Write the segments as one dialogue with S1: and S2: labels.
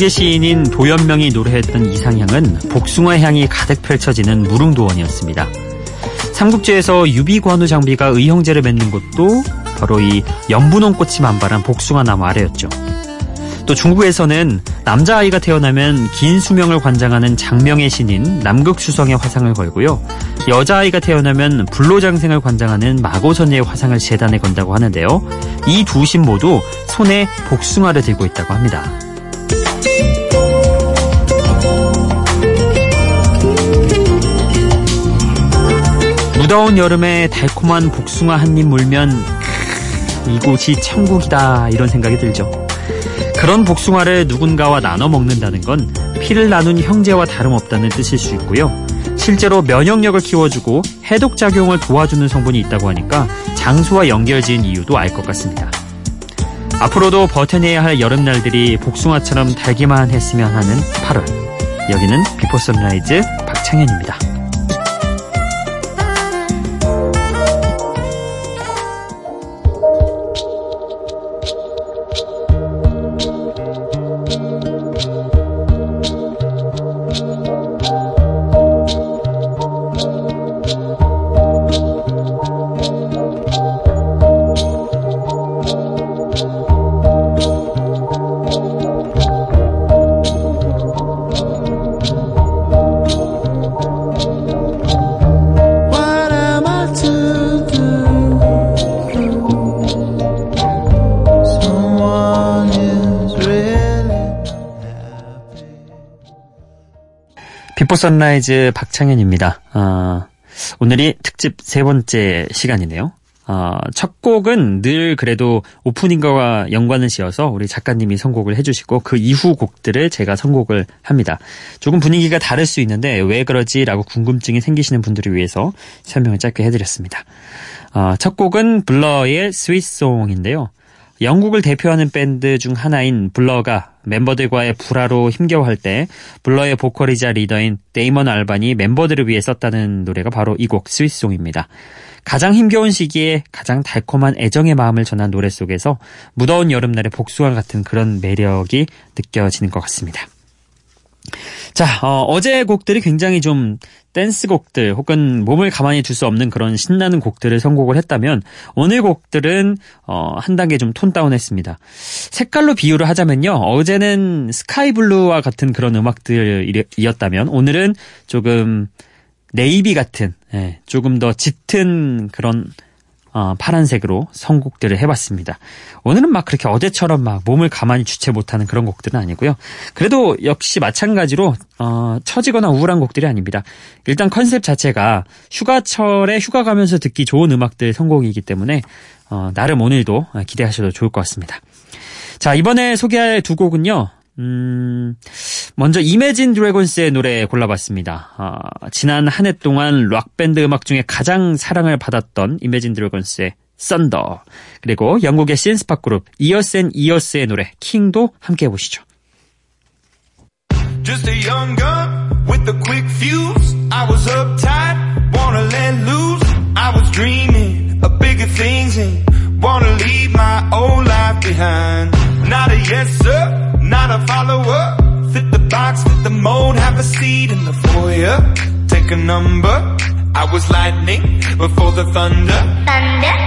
S1: 중국의 시인인 도연명이 노래했던 이상향은 복숭아 향이 가득 펼쳐지는 무릉도원이었습니다. 삼국지에서 유비관우 장비가 의형제를 맺는 곳도 바로 이 연분홍 꽃이 만발한 복숭아 나무 아래였죠. 또 중국에서는 남자아이가 태어나면 긴 수명을 관장하는 장명의 신인 남극수성의 화상을 걸고요. 여자아이가 태어나면 불로장생을 관장하는 마고선녀의 화상을 재단에 건다고 하는데요. 이 두 신 모두 손에 복숭아를 들고 있다고 합니다. 무더운 여름에 달콤한 복숭아 한 입 물면 이곳이 천국이다 이런 생각이 들죠. 그런 복숭아를 누군가와 나눠 먹는다는 건 피를 나눈 형제와 다름없다는 뜻일 수 있고요. 실제로 면역력을 키워주고 해독 작용을 도와주는 성분이 있다고 하니까 장수와 연결지은 이유도 알 것 같습니다. 앞으로도 버텨내야 할 여름 날들이 복숭아처럼 달기만 했으면 하는 8월. 여기는 Before Sunrise 박창현입니다. Before Sunrise 박창현입니다. 어, 오늘이 특집 세 번째 시간이네요. 어, 첫 곡은 늘 그래도 오프닝과 연관을 지어서 우리 작가님이 선곡을 해주시고 그 이후 곡들을 제가 선곡을 합니다. 조금 분위기가 다를 수 있는데 왜 그러지라고 궁금증이 생기시는 분들을 위해서 설명을 짧게 해드렸습니다. 어, 첫 곡은 Blur의 Sweet Song인데요. 영국을 대표하는 밴드 중 하나인 Blur가 멤버들과의 불화로 힘겨워할 때 Blur의 보컬이자 리더인 데이먼 알반이 멤버들을 위해 썼다는 노래가 바로 이 곡 Sweet Song입니다. 가장 힘겨운 시기에 가장 달콤한 애정의 마음을 전한 노래 속에서 무더운 여름날의 복숭아 같은 그런 매력이 느껴지는 것 같습니다. 자, 어, 제 곡들이 굉장히 좀 댄스 곡들 혹은 몸을 가만히 둘 수 없는 그런 신나는 곡들을 선곡을 했다면 오늘 곡들은 어, 한 단계 좀 tone down했습니다. 색깔로 비유를 하자면요. 어제는 스카이블루와 같은 그런 음악들이었다면 오늘은 조금 네이비 같은 예, 조금 더 짙은 그런 어, 파란색으로 선곡들을 해봤습니다. 오늘은 막 그렇게 어제처럼 막 몸을 가만히 주체 못하는 그런 곡들은 아니고요. 그래도 역시 마찬가지로 어, 처지거나 우울한 곡들이 아닙니다. 일단 컨셉 자체가 휴가철에 휴가 가면서 듣기 좋은 음악들 선곡이기 때문에 어, 나름 오늘도 기대하셔도 좋을 것 같습니다. 자 이번에 소개할 두 곡은요. 음, 먼저 Imagine Dragons의 노래 골라봤습니다. 아, 지난 한 해 동안 락밴드 음악 중에 가장 사랑을 받았던 Imagine Dragons의 Thunder 그리고 영국의 신스팝 그룹 Years & Years의 노래 King도 함께 해보시죠. Just a young gun with a quick fuse. I was uptight, wanna let loose. I was dreaming of bigger things and wanna leave my old life behind. Not a yes sir. Not a follower. Fit the box, fit the mold, have a seat in the foyer. Take a number. I was lightning before the thunder. Thunder, thunder,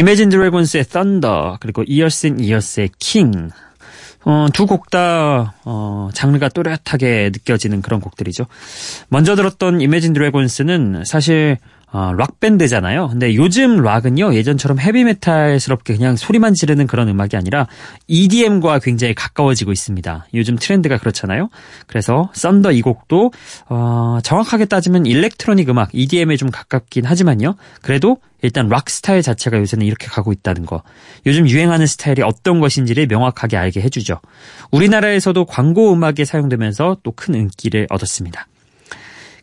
S1: Imagine Dragons의 Thunder 그리고 and Years의 King 어, 두 곡 다, 어, 장르가 또렷하게 느껴지는 그런 곡들이죠. 먼저 들었던 Imagine Dragons는 사실, 어, 락 밴드잖아요. 근데 요즘 락은요 예전처럼 헤비메탈스럽게 그냥 소리만 지르는 그런 음악이 아니라 EDM과 굉장히 가까워지고 있습니다. 요즘 트렌드가 그렇잖아요. 그래서 Thunder 이 곡도 어, 정확하게 따지면 일렉트로닉 음악 EDM에 좀 가깝긴 하지만요. 그래도 일단 락 스타일 자체가 요새는 이렇게 가고 있다는 거. 요즘 유행하는 스타일이 어떤 것인지를 명확하게 알게 해주죠. 우리나라에서도 광고 음악에 사용되면서 또 큰 인기를 얻었습니다.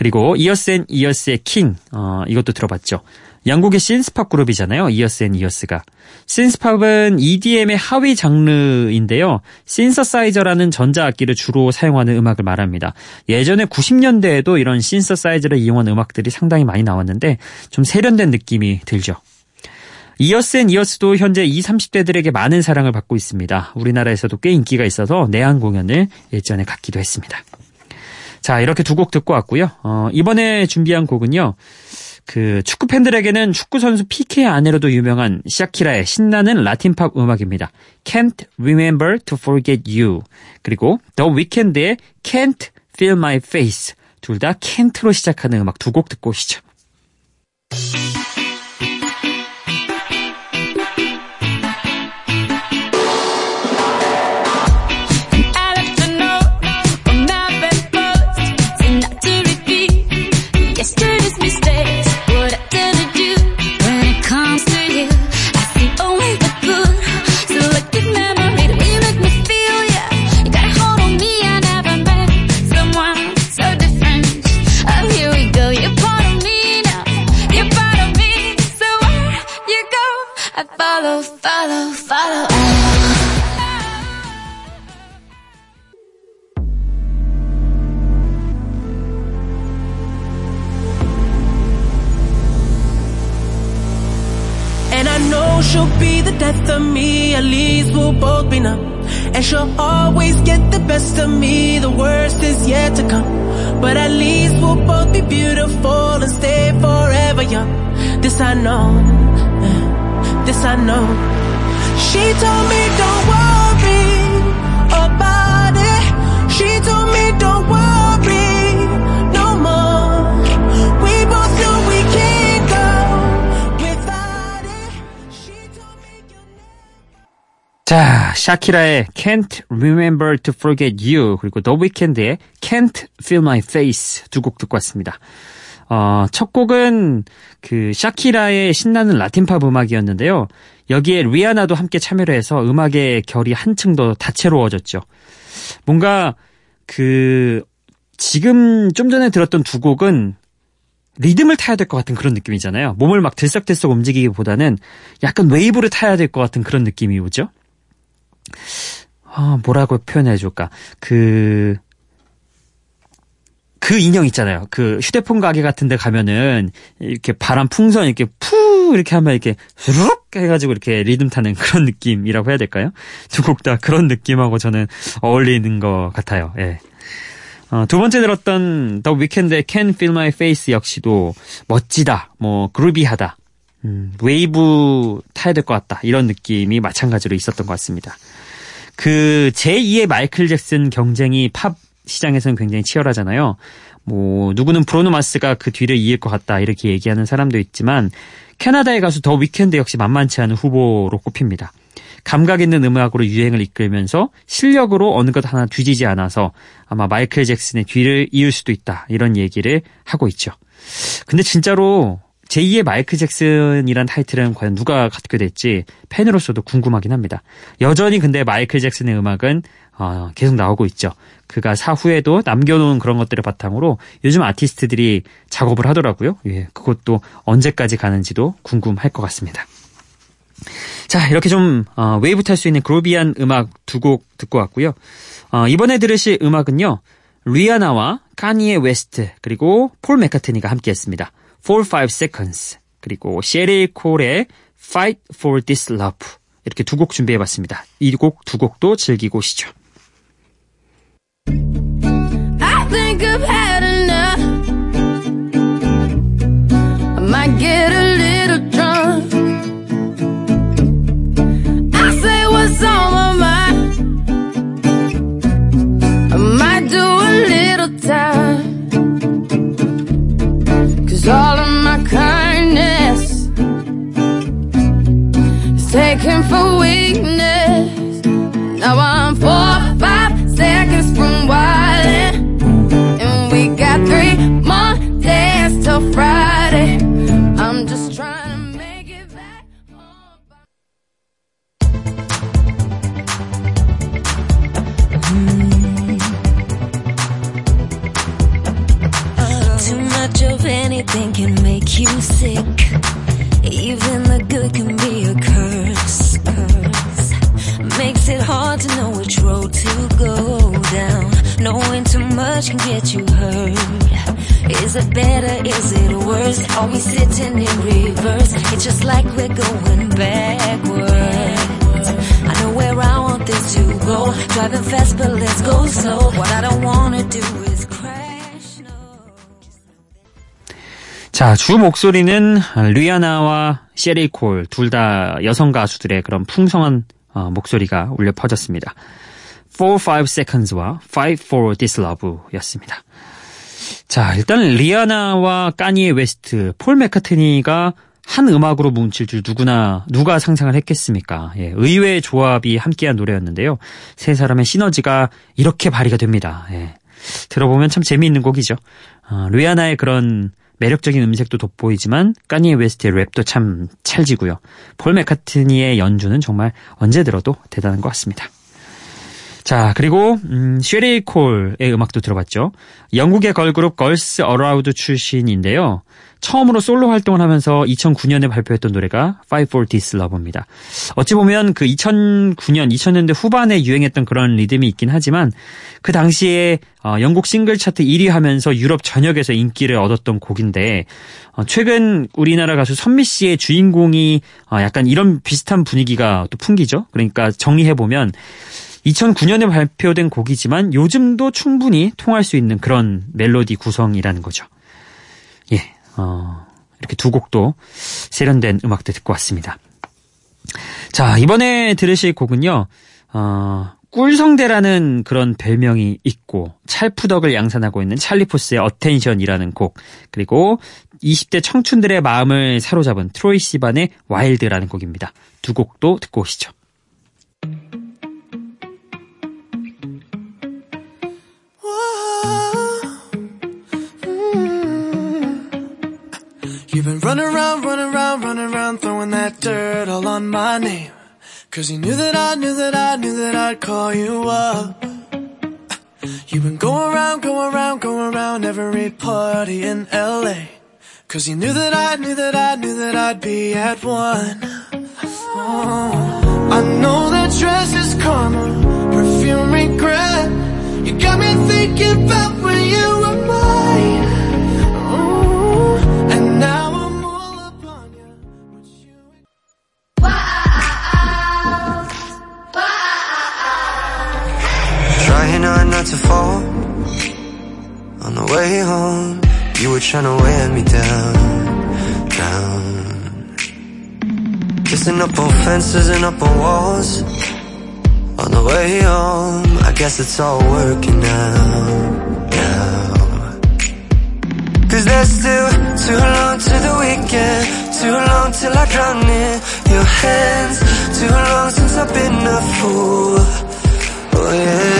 S1: 그리고 Years & Years의 King 어, 이것도 들어봤죠. 영국의 신스팝 그룹이잖아요. Years & Years가. synth-pop은 EDM의 하위 장르인데요. 신서사이저라는 전자악기를 주로 사용하는 음악을 말합니다. 예전에 90년대에도 이런 신서사이저를 이용한 음악들이 상당히 많이 나왔는데 좀 세련된 느낌이 들죠. Years & Years도 현재 20, 30대들에게 많은 사랑을 받고 있습니다. 우리나라에서도 꽤 인기가 있어서 내한 공연을 예전에 갖기도 했습니다. 자, 이렇게 두 곡 듣고 왔고요. 어, 이번에 준비한 곡은요. 그 축구 팬들에게는 축구 선수 피케의 아내로도 유명한 샤키라의 신나는 라틴 팝 음악입니다. Can't Remember to Forget You 그리고 The Weeknd의 Can't Feel My Face 둘 다 can't로 시작하는 음악 두 곡 듣고 오시죠. She'll be the death of me, at least we'll both be numb. And she'll always get the best of me, the worst is yet to come. But at least we'll both be beautiful and stay forever young. This I know, this I know. She told me don't worry about it. She told me don't worry. 자, 샤키라의 Can't Remember to Forget You 그리고 The Weeknd의 Can't Feel My Face 두 곡 듣고 왔습니다. 어, 첫 곡은 그 샤키라의 신나는 라틴팝 음악이었는데요. 여기에 리아나도 함께 참여를 해서 음악의 결이 한층 더 다채로워졌죠. 뭔가 그 지금 좀 전에 들었던 두 곡은 리듬을 타야 될 것 같은 그런 느낌이잖아요. 몸을 막 들썩들썩 움직이기보다는 약간 웨이브를 타야 될 것 같은 그런 느낌이 오죠. 아, 뭐라고 표현해 줄까? 그, 그 인형 있잖아요. 그 휴대폰 가게 같은 데 가면은 이렇게 바람 풍선 이렇게 푸 이렇게 하면 이렇게 르륵 해가지고 이렇게 리듬 타는 그런 느낌이라고 해야 될까요? 두 곡 다 그런 느낌하고 저는 어울리는 것 같아요. 예. 어, 두 번째 들었던 The Weeknd의 Can Feel My Face 역시도 멋지다, 뭐 groovy하다, 음, 웨이브 타야 될 것 같다 이런 느낌이 마찬가지로 있었던 것 같습니다. 그 제2의 마이클 잭슨 경쟁이 팝 시장에서는 굉장히 치열하잖아요. 뭐 누구는 브루노 마스가 그 뒤를 이을 것 같다 이렇게 얘기하는 사람도 있지만 캐나다의 가수 더 위켄드 역시 만만치 않은 후보로 꼽힙니다. 감각 있는 음악으로 유행을 이끌면서 실력으로 어느 것 하나 뒤지지 않아서 아마 마이클 잭슨의 뒤를 이을 수도 있다 이런 얘기를 하고 있죠. 근데 진짜로 제2의 마이클 잭슨이란 타이틀은 과연 누가 갖게 될지 팬으로서도 궁금하긴 합니다. 여전히 근데 마이클 잭슨의 음악은 어, 계속 나오고 있죠. 그가 사후에도 남겨놓은 그런 것들을 바탕으로 요즘 아티스트들이 작업을 하더라고요. 예, 그것도 언제까지 가는지도 궁금할 것 같습니다. 자, 이렇게 좀 어, 웨이브 탈 수 있는 groovy한 음악 두 곡 듣고 왔고요. 어, 이번에 들으실 음악은요. 리아나와 카니에 웨스트 그리고 폴 맥카트니가 함께했습니다. 4, 5 seconds 그리고 셰릴 콜의 Fight for this love 이렇게 두 곡 준비해봤습니다. 이 곡 두 곡도 즐기고 오시죠. I think I've had enough. I might get For weakness. Now I'm four, five seconds from wildin', and we got three more days till Friday. I'm just trying.
S2: Mm. anything can make you sick. Even the good can go down. Knowing too much can get you hurt. Is it better? Is it worse? Are we sitting in reverse? It's just like we're going backwards. I know where I want this to go. Driving fast, but let's go slow. What I don't wanna do is crash. No.
S1: 자, 주 목소리는 리아나와 셰릴 콜 둘 다 여성 가수들의 그런 풍성한 어, 목소리가 울려 퍼졌습니다. 4, 5 seconds와 Fight for this love 였습니다. 자, 일단 리아나와 까니에 웨스트, 폴 맥카트니가 한 음악으로 뭉칠 줄 누구나 누가 상상을 했겠습니까? 예, 의외의 조합이 함께한 노래였는데요. 세 사람의 시너지가 이렇게 발휘가 됩니다. 예, 들어보면 참 재미있는 곡이죠. 어, 리아나의 그런 매력적인 음색도 돋보이지만 까니에 웨스트의 랩도 참 찰지고요. 폴 맥카트니의 연주는 정말 언제 들어도 대단한 것 같습니다. 자, 그리고 음, 셰릴 콜의 음악도 들어봤죠. 영국의 걸그룹 걸스 얼라우드 출신인데요. 처음으로 솔로 활동을 하면서 2009년에 발표했던 노래가 Fight for This Love입니다. 어찌 보면 그 2009년, 2000년대 후반에 유행했던 그런 리듬이 있긴 하지만 그 당시에 어, 영국 싱글 차트 1위 하면서 유럽 전역에서 인기를 얻었던 곡인데 어, 최근 우리나라 가수 선미 씨의 주인공이 어, 약간 이런 비슷한 분위기가 또 풍기죠. 그러니까 정리해 보면 2009년에 발표된 곡이지만 요즘도 충분히 통할 수 있는 그런 멜로디 구성이라는 거죠. 예, 어, 이렇게 두 곡도 세련된 음악들 듣고 왔습니다. 자, 이번에 들으실 곡은요, 어, 꿀성대라는 그런 별명이 있고 찰푸덕을 양산하고 있는 찰리 푸스의 Attention이라는 곡 그리고 20대 청춘들의 마음을 사로잡은 트로이 시반의 Wild라는 곡입니다. 두 곡도 듣고 오시죠.
S3: You've been running around, running around, running around, throwing that dirt all on my name. Cause you knew that I knew that I knew that I'd call you up. You've been going around, going around, going around every party in LA. Cause you knew that I knew that I knew that I'd be at one. Oh, I know that dress is karma, perfume regret. You got me thinking about
S4: Trying hard not to fall On the way home You were trying to wear me down Down. Kissing up on fences and up on walls. On the way home I guess it's all working out Now Cause there's still too long to the weekend Too long till I drown in your hands Too long since I've been a fool. Oh yeah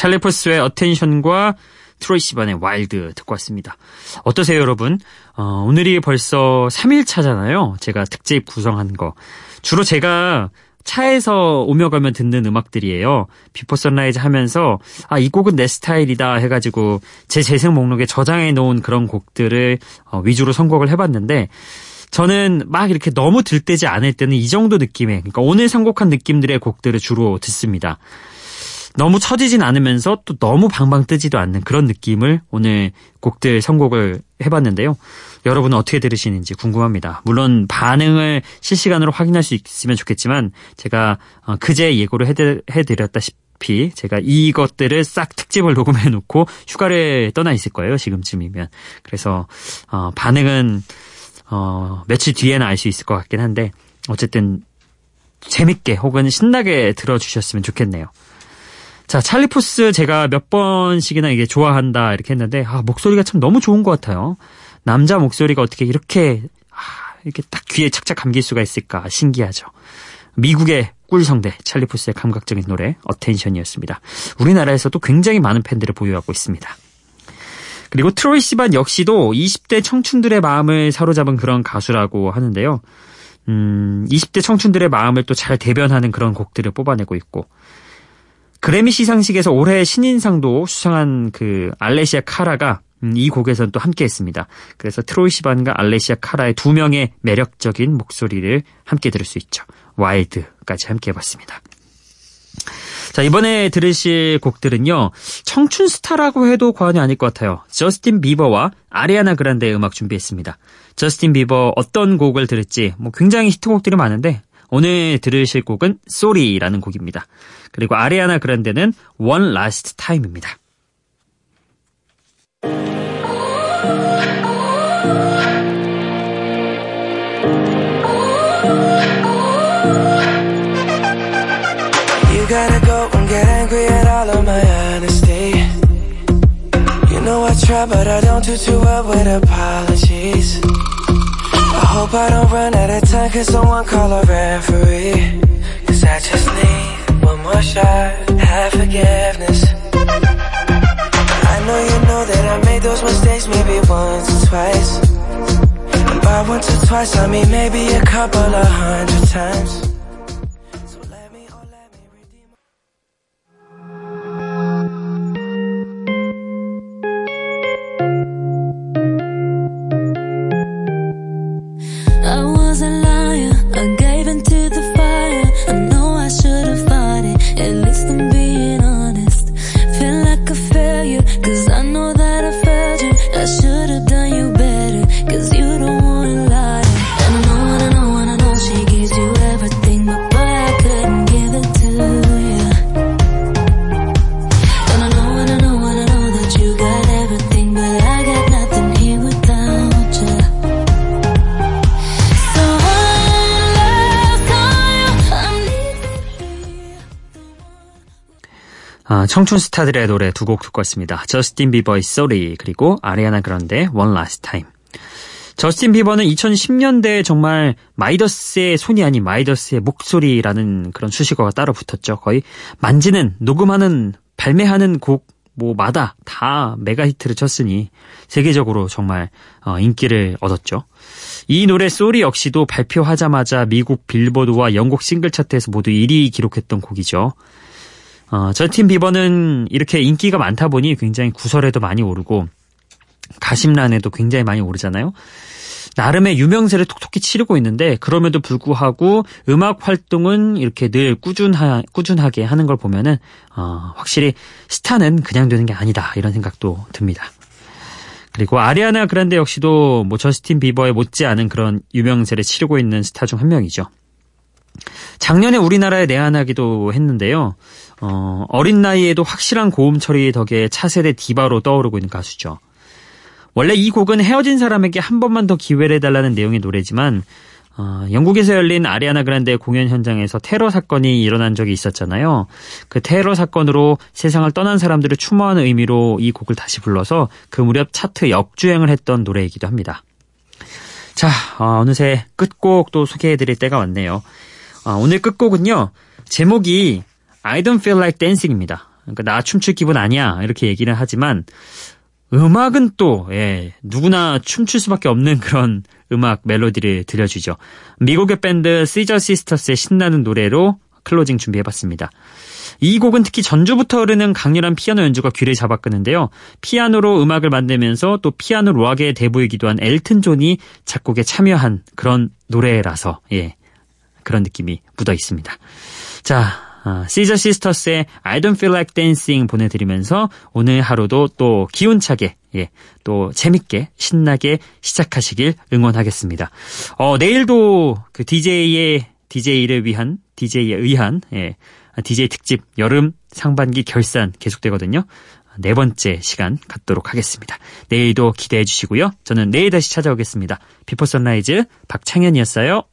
S1: 찰리 푸스의 Attention과 트로이 시반의 Wild 듣고 왔습니다. 어떠세요, 여러분? 어, 오늘이 벌써 3일 차잖아요. 제가 특집 구성한 거. 주로 제가 차에서 오며 가며 듣는 음악들이에요. 비포 선라이즈 하면서 아, 이 곡은 내 스타일이다 해 가지고 제 재생 목록에 저장해 놓은 그런 곡들을 어, 위주로 선곡을 해 봤는데 저는 막 이렇게 너무 들뜨지 않을 때는 이 정도 느낌의 그러니까 오늘 선곡한 느낌들의 곡들을 주로 듣습니다. 너무 처지진 않으면서 또 너무 방방 뜨지도 않는 그런 느낌을 오늘 곡들 선곡을 해봤는데요. 여러분은 어떻게 들으시는지 궁금합니다. 물론 반응을 실시간으로 확인할 수 있으면 좋겠지만 제가 어, 그제 예고를 해드, 해드렸다시피 제가 이것들을 싹 특집을 녹음해 놓고 휴가를 떠나 있을 거예요. 지금쯤이면. 그래서 어, 반응은 어, 며칠 뒤에는 알 수 있을 것 같긴 한데 어쨌든 재밌게 혹은 신나게 들어주셨으면 좋겠네요. 자, 찰리 푸스 제가 몇 번씩이나 이게 좋아한다 이렇게 했는데 아, 목소리가 참 너무 좋은 것 같아요. 남자 목소리가 어떻게 이렇게 아, 이렇게 딱 귀에 착착 감길 수가 있을까 신기하죠. 미국의 꿀성대 찰리 푸스의 감각적인 노래 어텐션이었습니다. 우리나라에서도 굉장히 많은 팬들을 보유하고 있습니다. 그리고 트로이 시반 역시도 20대 청춘들의 마음을 사로잡은 그런 가수라고 하는데요. 음, 20대 청춘들의 마음을 또 잘 대변하는 그런 곡들을 뽑아내고 있고 그래미 시상식에서 올해 신인상도 수상한 그 알레시아 카라가 음, 이 곡에선 또 함께 했습니다. 그래서 트로이 시반과 알레시아 카라의 두 명의 매력적인 목소리를 함께 들을 수 있죠. 와일드까지 함께 해봤습니다. 자, 이번에 들으실 곡들은요, 청춘 스타라고 해도 과언이 아닐 것 같아요. 저스틴 비버와 아리아나 그란데의 음악 준비했습니다. 저스틴 비버 어떤 곡을 들을지, 뭐 굉장히 히트곡들이 많은데, 오늘 들으실 곡은 Sorry라는 곡입니다. 그리고 아리아나 그란데는 One Last Time입니다.
S3: Hope I don't run out of time, cause someone call a referee. Cause I just need one more shot, have forgiveness. I know you know that I made those mistakes maybe once or twice. And by once or twice, I mean maybe a couple of hundred times.
S1: 청춘 스타들의 노래 두 곡 듣고 왔습니다. 저스틴 비버의 Sorry 그리고 아리아나 그란데의 One Last Time. 저스틴 비버는 2010년대에 정말 마이더스의 손이 아닌 마이더스의 목소리라는 그런 수식어가 따로 붙었죠. 거의 만지는 녹음하는 발매하는 곡 뭐마다 다 메가 히트를 쳤으니 세계적으로 정말 어, 인기를 얻었죠. 이 노래 Sorry 역시도 발표하자마자 미국 빌보드와 영국 싱글 차트에서 모두 1위 기록했던 곡이죠. 어, 저스틴 비버는 이렇게 인기가 많다 보니 굉장히 구설에도 많이 오르고 가심란에도 굉장히 많이 오르잖아요. 나름의 유명세를 톡톡히 치르고 있는데 그럼에도 불구하고 음악 활동은 이렇게 늘 꾸준하, 꾸준하게 하는 걸 보면은 어, 확실히 스타는 그냥 되는 게 아니다 이런 생각도 듭니다. 그리고 아리아나 그란데 역시도 뭐 저스틴 비버에 못지않은 그런 유명세를 치르고 있는 스타 중 한 명이죠. 작년에 우리나라에 내한하기도 했는데요. 어, 어린 나이에도 확실한 고음 처리 덕에 차세대 디바로 떠오르고 있는 가수죠. 원래 이 곡은 헤어진 사람에게 한 번만 더 기회를 해달라는 내용의 노래지만 어, 영국에서 열린 아리아나 그란데 공연 현장에서 테러 사건이 일어난 적이 있었잖아요. 그 테러 사건으로 세상을 떠난 사람들을 추모하는 의미로 이 곡을 다시 불러서 그 무렵 차트 역주행을 했던 노래이기도 합니다. 자, 어, 어느새 끝곡 또 소개해드릴 때가 왔네요. 어, 오늘 끝곡은요. 제목이 I don't feel like dancing입니다. 그러니까 나 춤출 기분 아니야 이렇게 얘기를 하지만 음악은 또 예, 누구나 춤출 수밖에 없는 그런 음악 멜로디를 들려주죠. 미국의 밴드 시저 시스터스의 신나는 노래로 클로징 준비해봤습니다. 이 곡은 특히 전주부터 흐르는 강렬한 피아노 연주가 귀를 잡아끄는데요. 피아노로 음악을 만들면서 또 피아노 락의 대부이기도 한 엘튼 존이 작곡에 참여한 그런 노래라서 예, 그런 느낌이 묻어 있습니다. 자, 아, 시저 시스터스의 I don't feel like dancing 보내드리면서 오늘 하루도 또 기운차게, 예, 또 재밌게, 신나게 시작하시길 응원하겠습니다. 어, 내일도 그 DJ의, DJ를 위한, DJ에 의한, 예, DJ 특집 여름 상반기 결산 계속되거든요. 네 번째 시간 갖도록 하겠습니다. 내일도 기대해 주시고요. 저는 내일 다시 찾아오겠습니다. 비포 선라이즈 박창현이었어요.